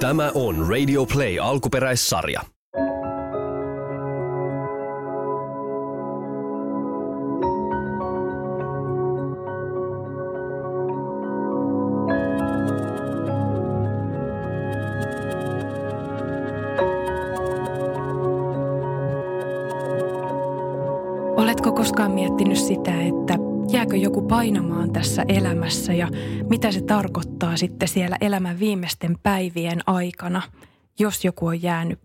Tämä on Radio Play alkuperäissarja. Painamaan tässä elämässä ja mitä se tarkoittaa sitten siellä elämän viimeisten päivien aikana, jos joku on jäänyt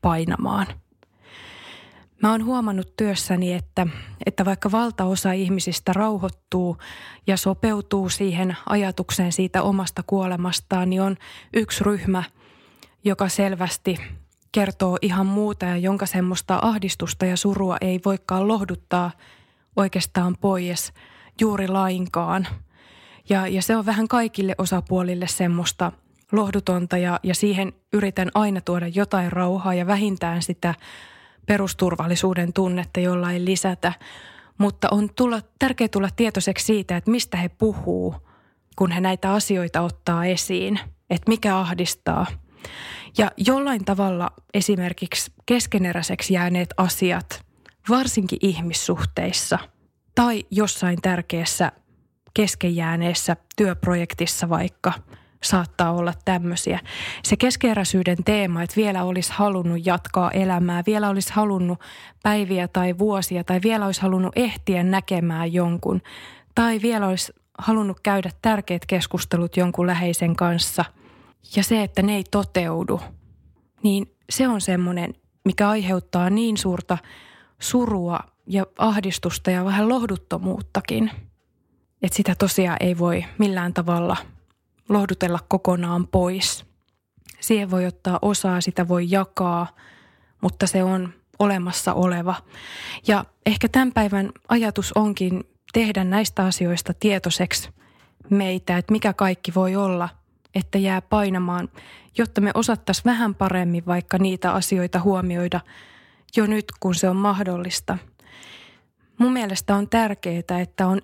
painamaan? Mä oon huomannut työssäni, että, että vaikka valtaosa ihmisistä rauhoittuu ja sopeutuu siihen ajatukseen siitä omasta kuolemastaan, niin on yksi ryhmä, joka selvästi kertoo ihan muuta ja jonka semmoista ahdistusta ja surua ei voikaan lohduttaa oikeastaan pois juuri lainkaan. Ja, ja se on vähän kaikille osapuolille semmoista lohdutonta ja, ja siihen yritän aina tuoda jotain rauhaa ja vähintään sitä perusturvallisuuden tunnetta jollain lisätä. Mutta on tulla, tärkeää tulla tietoiseksi siitä, että mistä he puhuu, kun he näitä asioita ottaa esiin, että mikä ahdistaa – ja jollain tavalla esimerkiksi keskeneräiseksi jääneet asiat, varsinkin ihmissuhteissa tai jossain tärkeässä keskenjääneessä työprojektissa vaikka saattaa olla tämmöisiä. Se keskeeräisyyden teema, että vielä olisi halunnut jatkaa elämää, vielä olisi halunnut päiviä tai vuosia tai vielä olisi halunnut ehtiä näkemään jonkun tai vielä olisi halunnut käydä tärkeät keskustelut jonkun läheisen kanssa – ja se, että ne ei toteudu, niin se on semmoinen, mikä aiheuttaa niin suurta surua ja ahdistusta ja vähän lohduttomuuttakin, että sitä tosiaan ei voi millään tavalla lohdutella kokonaan pois. Siihen voi ottaa osaa, sitä voi jakaa, mutta se on olemassa oleva. Ja ehkä tämän päivän ajatus onkin tehdä näistä asioista tietoiseksi meitä, että mikä kaikki voi olla – että jää painamaan, jotta me osattaisiin vähän paremmin vaikka niitä asioita huomioida jo nyt, kun se on mahdollista. Mun mielestä on tärkeää, että on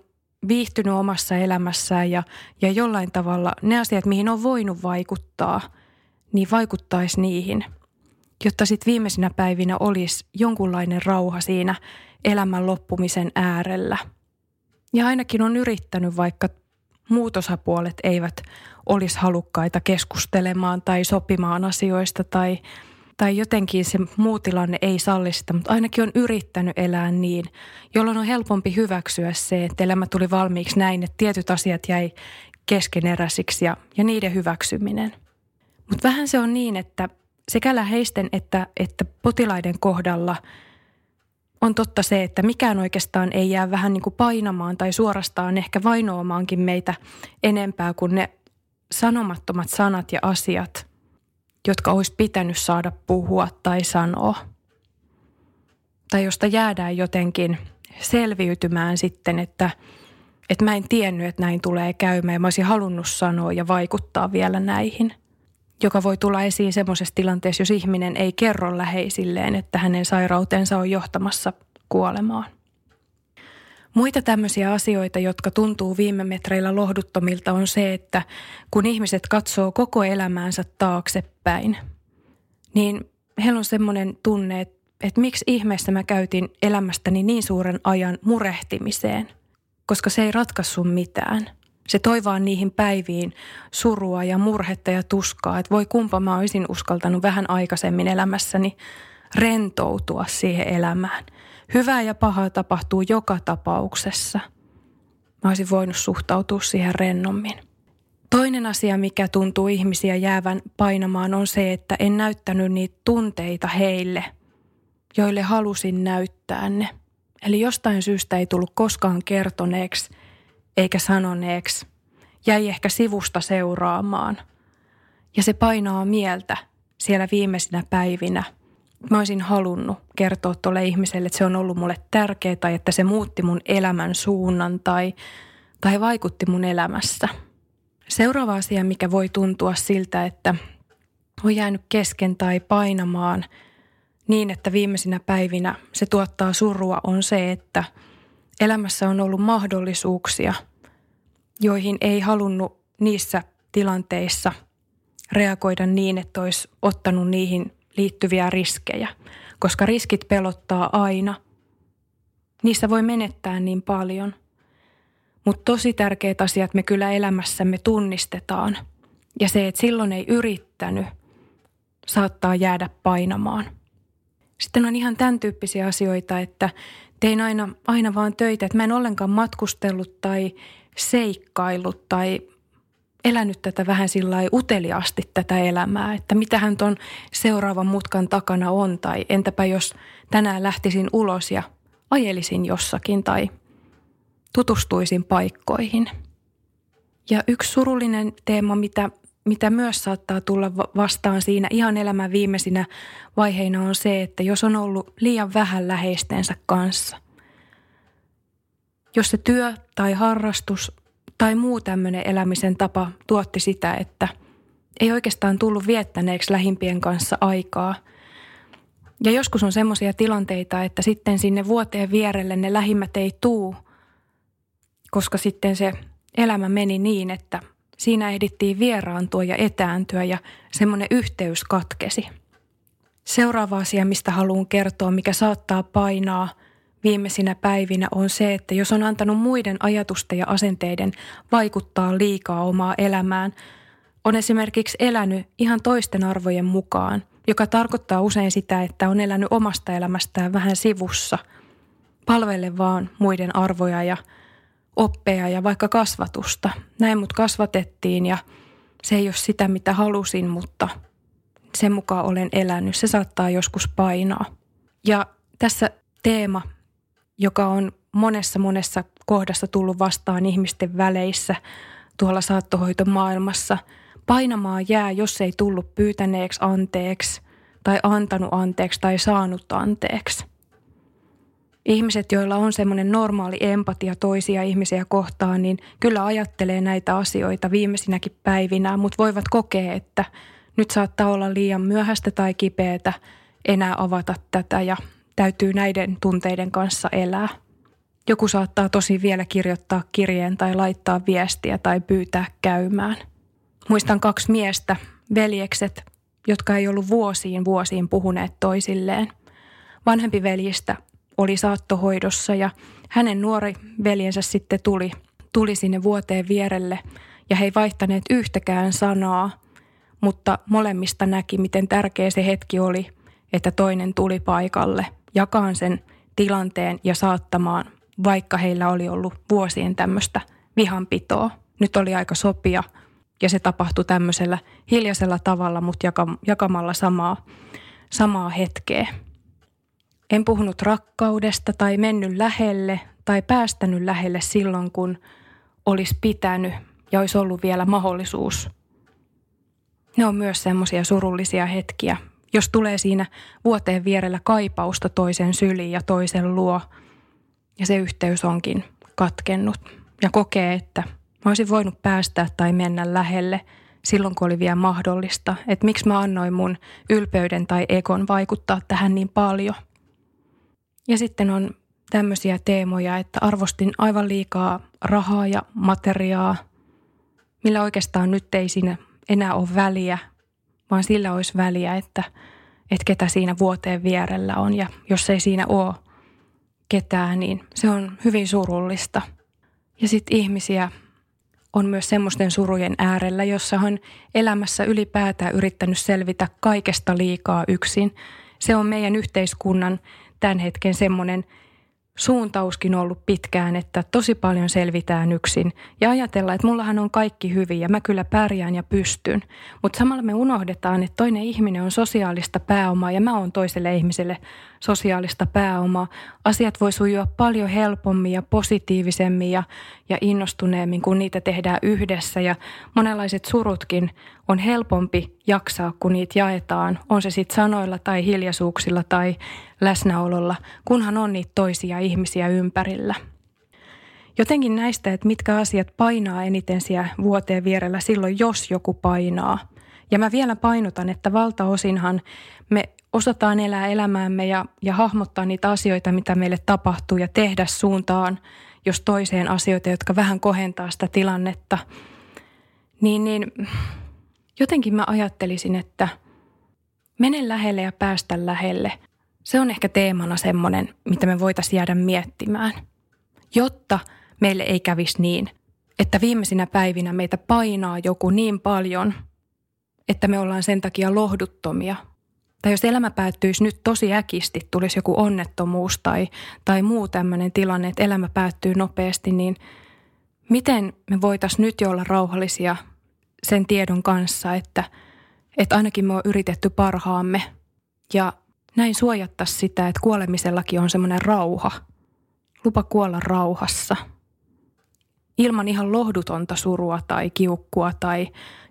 viihtynyt omassa elämässään ja, ja jollain tavalla ne asiat, mihin on voinut vaikuttaa, niin vaikuttaisi niihin, jotta sitten viimeisinä päivinä olisi jonkunlainen rauha siinä elämän loppumisen äärellä. Ja ainakin on yrittänyt, vaikka muut osapuolet eivät olisi halukkaita keskustelemaan tai sopimaan asioista tai, tai jotenkin se muu tilanne ei salli sitä, mutta ainakin on yrittänyt elää niin, jolloin on helpompi hyväksyä se, että elämä tuli valmiiksi näin, että tietyt asiat jäi keskeneräisiksi ja, ja niiden hyväksyminen. Mutta vähän se on niin, että sekä läheisten että, että potilaiden kohdalla – on totta se, että mikään oikeastaan ei jää vähän niin kuin painamaan tai suorastaan ehkä vainoamaankin meitä enempää kuin ne sanomattomat sanat ja asiat, jotka olisi pitänyt saada puhua tai sanoa. Tai josta jäädään jotenkin selviytymään sitten, että, että mä en tiennyt, että näin tulee käymään ja mä olisin halunnut sanoa ja vaikuttaa vielä näihin. Joka voi tulla esiin semmoisessa tilanteessa, jos ihminen ei kerro läheisilleen, että hänen sairautensa on johtamassa kuolemaan. Muita tämmöisiä asioita, jotka tuntuu viime metreillä lohduttomilta, on se, että kun ihmiset katsoo koko elämäänsä taaksepäin, niin heillä on semmoinen tunne, että, että miksi ihmeessä mä käytin elämästäni niin suuren ajan murehtimiseen, koska se ei ratkaisu mitään. Se toivaa niihin päiviin surua ja murhetta ja tuskaa, että voi kumpa mä olisin uskaltanut vähän aikaisemmin elämässäni rentoutua siihen elämään – Hyvää ja pahaa tapahtuu joka tapauksessa. Mä olisin voinut suhtautua siihen rennommin. Toinen asia, mikä tuntuu ihmisiä jäävän painamaan, on se, että en näyttänyt niitä tunteita heille, joille halusin näyttää ne. Eli jostain syystä ei tullut koskaan kertoneeksi eikä sanoneeksi. Jäi ehkä sivusta seuraamaan. Ja se painaa mieltä siellä viimeisinä päivinä – mä olisin halunnut kertoa tuolle ihmiselle, että se on ollut mulle tärkeää tai että se muutti mun elämän suunnan tai, tai vaikutti mun elämässä. Seuraava asia, mikä voi tuntua siltä, että on jäänyt kesken tai painamaan niin, että viimeisinä päivinä se tuottaa surua, on se, että elämässä on ollut mahdollisuuksia, joihin ei halunnut niissä tilanteissa reagoida niin, että olisi ottanut niihin liittyviä riskejä, koska riskit pelottaa aina. Niissä voi menettää niin paljon. Mutta tosi tärkeät asiat me kyllä elämässämme tunnistetaan. Ja se, että silloin ei yrittänyt, saattaa jäädä painamaan. Sitten on ihan tämän tyyppisiä asioita, että tein aina, aina vaan töitä, että mä en ollenkaan matkustellut tai seikkaillut tai elänyt tätä vähän sillä uteliaasti tätä elämää, että mitähän tuon seuraavan mutkan takana on tai entäpä jos tänään lähtisin ulos ja ajelisin jossakin tai tutustuisin paikkoihin. Ja yksi surullinen teema, mitä, mitä myös saattaa tulla vastaan siinä ihan elämän viimeisinä vaiheina on se, että jos on ollut liian vähän läheistensä kanssa. Jos se työ tai harrastus tai muu tämmöinen elämisen tapa tuotti sitä, että ei oikeastaan tullut viettäneeksi lähimpien kanssa aikaa. Ja joskus on semmoisia tilanteita, että sitten sinne vuoteen vierelle ne lähimmät ei tuu, koska sitten se elämä meni niin, että siinä ehdittiin vieraantua ja etääntyä ja semmoinen yhteys katkesi. Seuraava asia, mistä haluan kertoa, mikä saattaa painaa – viimeisinä päivinä on se, että jos on antanut muiden ajatusten ja asenteiden vaikuttaa liikaa omaa elämään, on esimerkiksi elänyt ihan toisten arvojen mukaan, joka tarkoittaa usein sitä, että on elänyt omasta elämästään vähän sivussa, palvelle vaan muiden arvoja ja oppeja ja vaikka kasvatusta. Näin mut kasvatettiin ja se ei ole sitä, mitä halusin, mutta sen mukaan olen elänyt. Se saattaa joskus painaa. Ja tässä teema joka on monessa monessa kohdassa tullut vastaan ihmisten väleissä tuolla saattohoitomaailmassa. Painamaa jää, jos ei tullut pyytäneeksi anteeksi tai antanut anteeksi tai saanut anteeksi. Ihmiset, joilla on semmoinen normaali empatia toisia ihmisiä kohtaan, niin kyllä ajattelee näitä asioita viimeisinäkin päivinä, mutta voivat kokea, että nyt saattaa olla liian myöhäistä tai kipeätä enää avata tätä ja täytyy näiden tunteiden kanssa elää. Joku saattaa tosi vielä kirjoittaa kirjeen tai laittaa viestiä tai pyytää käymään. Muistan kaksi miestä, veljekset, jotka ei ollut vuosiin vuosiin puhuneet toisilleen. Vanhempi veljistä oli saattohoidossa ja hänen nuori veljensä sitten tuli, tuli sinne vuoteen vierelle ja he ei vaihtaneet yhtäkään sanaa, mutta molemmista näki, miten tärkeä se hetki oli, että toinen tuli paikalle – jakaan sen tilanteen ja saattamaan, vaikka heillä oli ollut vuosien tämmöistä vihanpitoa. Nyt oli aika sopia ja se tapahtui tämmöisellä hiljaisella tavalla, mutta jakamalla samaa, samaa hetkeä. En puhunut rakkaudesta tai mennyt lähelle tai päästänyt lähelle silloin, kun olisi pitänyt ja olisi ollut vielä mahdollisuus. Ne on myös semmoisia surullisia hetkiä, jos tulee siinä vuoteen vierellä kaipausta toisen syliin ja toisen luo ja se yhteys onkin katkennut ja kokee, että mä olisin voinut päästää tai mennä lähelle silloin, kun oli vielä mahdollista. Että miksi mä annoin mun ylpeyden tai ekon vaikuttaa tähän niin paljon. Ja sitten on tämmöisiä teemoja, että arvostin aivan liikaa rahaa ja materiaa, millä oikeastaan nyt ei siinä enää ole väliä, vaan sillä olisi väliä, että, että ketä siinä vuoteen vierellä on. Ja jos ei siinä ole ketään, niin se on hyvin surullista. Ja sitten ihmisiä on myös semmoisten surujen äärellä, jossa on elämässä ylipäätään yrittänyt selvitä kaikesta liikaa yksin. Se on meidän yhteiskunnan tämän hetken semmoinen suuntauskin ollut pitkään, että tosi paljon selvitään yksin ja ajatellaan, että mullahan on kaikki hyvin ja mä kyllä pärjään ja pystyn. Mutta samalla me unohdetaan, että toinen ihminen on sosiaalista pääomaa ja mä oon toiselle ihmiselle sosiaalista pääomaa. Asiat voi sujua paljon helpommin ja positiivisemmin ja, ja innostuneemmin, kun niitä tehdään yhdessä ja monenlaiset surutkin on helpompi jaksaa, kun niitä jaetaan, on se sitten sanoilla tai hiljaisuuksilla tai läsnäololla, kunhan on niitä toisia ihmisiä ympärillä. Jotenkin näistä, että mitkä asiat painaa eniten siellä vuoteen vierellä silloin, jos joku painaa. Ja mä vielä painotan, että valtaosinhan me osataan elää elämäämme ja, ja hahmottaa niitä asioita, mitä meille tapahtuu ja tehdä suuntaan, jos toiseen asioita, jotka vähän kohentaa sitä tilannetta. Niin, niin jotenkin mä ajattelisin, että mene lähelle ja päästä lähelle. Se on ehkä teemana semmoinen, mitä me voitaisiin jäädä miettimään. Jotta meille ei kävisi niin, että viimeisinä päivinä meitä painaa joku niin paljon, että me ollaan sen takia lohduttomia. Tai jos elämä päättyisi nyt tosi äkisti, tulisi joku onnettomuus tai, tai muu tämmöinen tilanne, että elämä päättyy nopeasti, niin miten me voitaisiin nyt jo olla rauhallisia sen tiedon kanssa, että, että ainakin me on yritetty parhaamme ja näin suojattaisiin sitä, että kuolemisellakin on semmoinen rauha. Lupa kuolla rauhassa. Ilman ihan lohdutonta surua tai kiukkua tai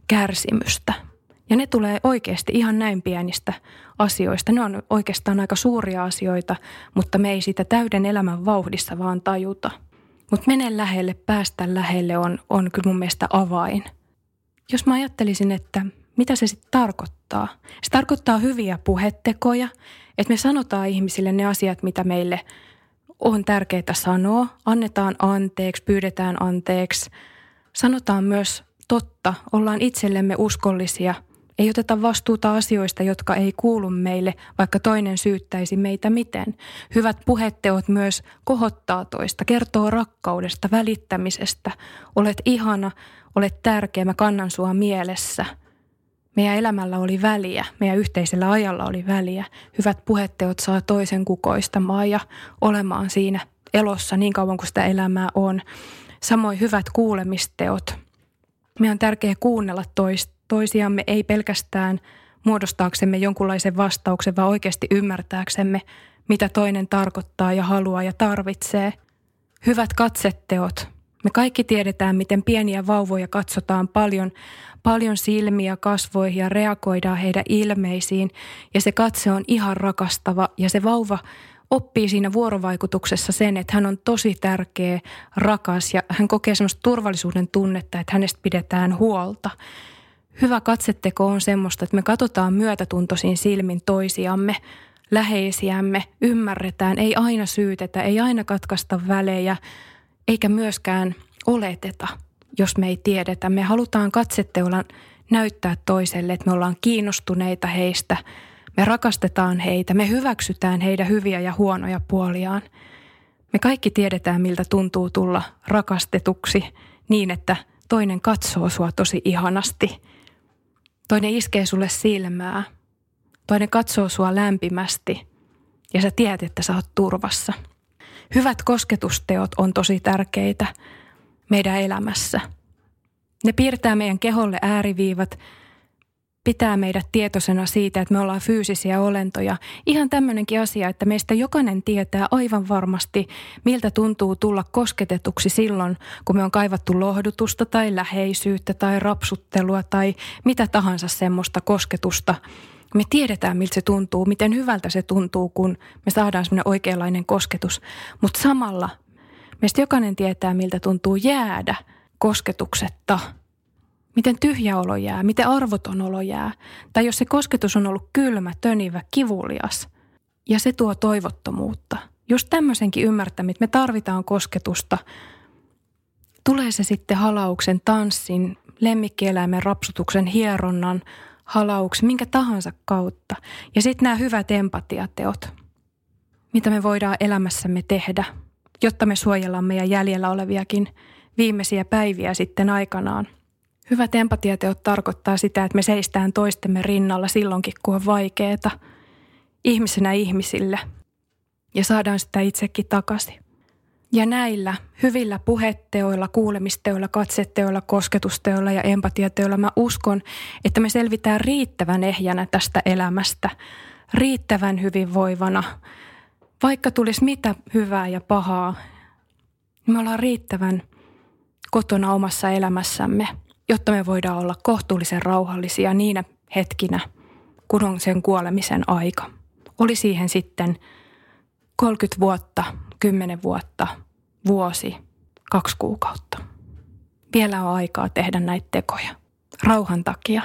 kärsimystä. Ja ne tulee oikeasti ihan näin pienistä asioista. Ne on oikeastaan aika suuria asioita, mutta me ei sitä täyden elämän vauhdissa vaan tajuta. Mutta mene lähelle, päästä lähelle on, on kyllä mun mielestä avain – jos mä ajattelisin, että mitä se sitten tarkoittaa. Se tarkoittaa hyviä puhetekoja, että me sanotaan ihmisille ne asiat, mitä meille on tärkeää sanoa. Annetaan anteeksi, pyydetään anteeksi. Sanotaan myös totta, ollaan itsellemme uskollisia. Ei oteta vastuuta asioista, jotka ei kuulu meille, vaikka toinen syyttäisi meitä miten. Hyvät puheteot myös kohottaa toista, kertoo rakkaudesta, välittämisestä. Olet ihana, Olet tärkeä, mä kannan sua mielessä. Meidän elämällä oli väliä, meidän yhteisellä ajalla oli väliä. Hyvät puheteot saa toisen kukoistamaan ja olemaan siinä elossa niin kauan kuin sitä elämää on. Samoin hyvät kuulemisteot. Meidän on tärkeää kuunnella tois, toisiamme, ei pelkästään muodostaaksemme jonkunlaisen vastauksen, vaan oikeasti ymmärtääksemme, mitä toinen tarkoittaa ja haluaa ja tarvitsee. Hyvät katsetteot – me kaikki tiedetään, miten pieniä vauvoja katsotaan paljon, paljon silmiä kasvoihin ja reagoidaan heidän ilmeisiin. Ja se katse on ihan rakastava ja se vauva oppii siinä vuorovaikutuksessa sen, että hän on tosi tärkeä, rakas ja hän kokee semmoista turvallisuuden tunnetta, että hänestä pidetään huolta. Hyvä katsetteko on semmoista, että me katsotaan myötätuntoisin silmin toisiamme, läheisiämme, ymmärretään, ei aina syytetä, ei aina katkaista välejä, eikä myöskään oleteta, jos me ei tiedetä. Me halutaan katsetteolla näyttää toiselle, että me ollaan kiinnostuneita heistä, me rakastetaan heitä, me hyväksytään heidän hyviä ja huonoja puoliaan. Me kaikki tiedetään, miltä tuntuu tulla rakastetuksi niin, että toinen katsoo sua tosi ihanasti. Toinen iskee sulle silmää. Toinen katsoo sua lämpimästi ja sä tiedät, että sä oot turvassa – Hyvät kosketusteot on tosi tärkeitä meidän elämässä. Ne piirtää meidän keholle ääriviivat, pitää meidät tietoisena siitä, että me ollaan fyysisiä olentoja. Ihan tämmöinenkin asia, että meistä jokainen tietää aivan varmasti, miltä tuntuu tulla kosketetuksi silloin, kun me on kaivattu lohdutusta tai läheisyyttä tai rapsuttelua tai mitä tahansa semmoista kosketusta – me tiedetään, miltä se tuntuu, miten hyvältä se tuntuu, kun me saadaan semmoinen oikeanlainen kosketus. Mutta samalla meistä jokainen tietää, miltä tuntuu jäädä kosketuksetta. Miten tyhjä olo jää, miten arvoton olo jää. Tai jos se kosketus on ollut kylmä, tönivä, kivulias. Ja se tuo toivottomuutta. Jos tämmöisenkin ymmärtämät, me tarvitaan kosketusta. Tulee se sitten halauksen, tanssin, lemmikkieläimen rapsutuksen, hieronnan – halauksi, minkä tahansa kautta. Ja sitten nämä hyvät empatiateot, mitä me voidaan elämässämme tehdä, jotta me suojellaan meidän jäljellä oleviakin viimeisiä päiviä sitten aikanaan. Hyvät empatiateot tarkoittaa sitä, että me seistään toistemme rinnalla silloinkin, kun on vaikeeta, ihmisenä ihmisille, ja saadaan sitä itsekin takaisin. Ja näillä hyvillä puheteoilla, kuulemisteoilla, katseteoilla, kosketusteoilla ja empatiateoilla mä uskon, että me selvitään riittävän ehjänä tästä elämästä, riittävän hyvinvoivana. Vaikka tulisi mitä hyvää ja pahaa, niin me ollaan riittävän kotona omassa elämässämme, jotta me voidaan olla kohtuullisen rauhallisia niinä hetkinä, kun on sen kuolemisen aika. Oli siihen sitten 30 vuotta, kymmenen vuotta, vuosi, kaksi kuukautta. Vielä on aikaa tehdä näitä tekoja. Rauhan takia.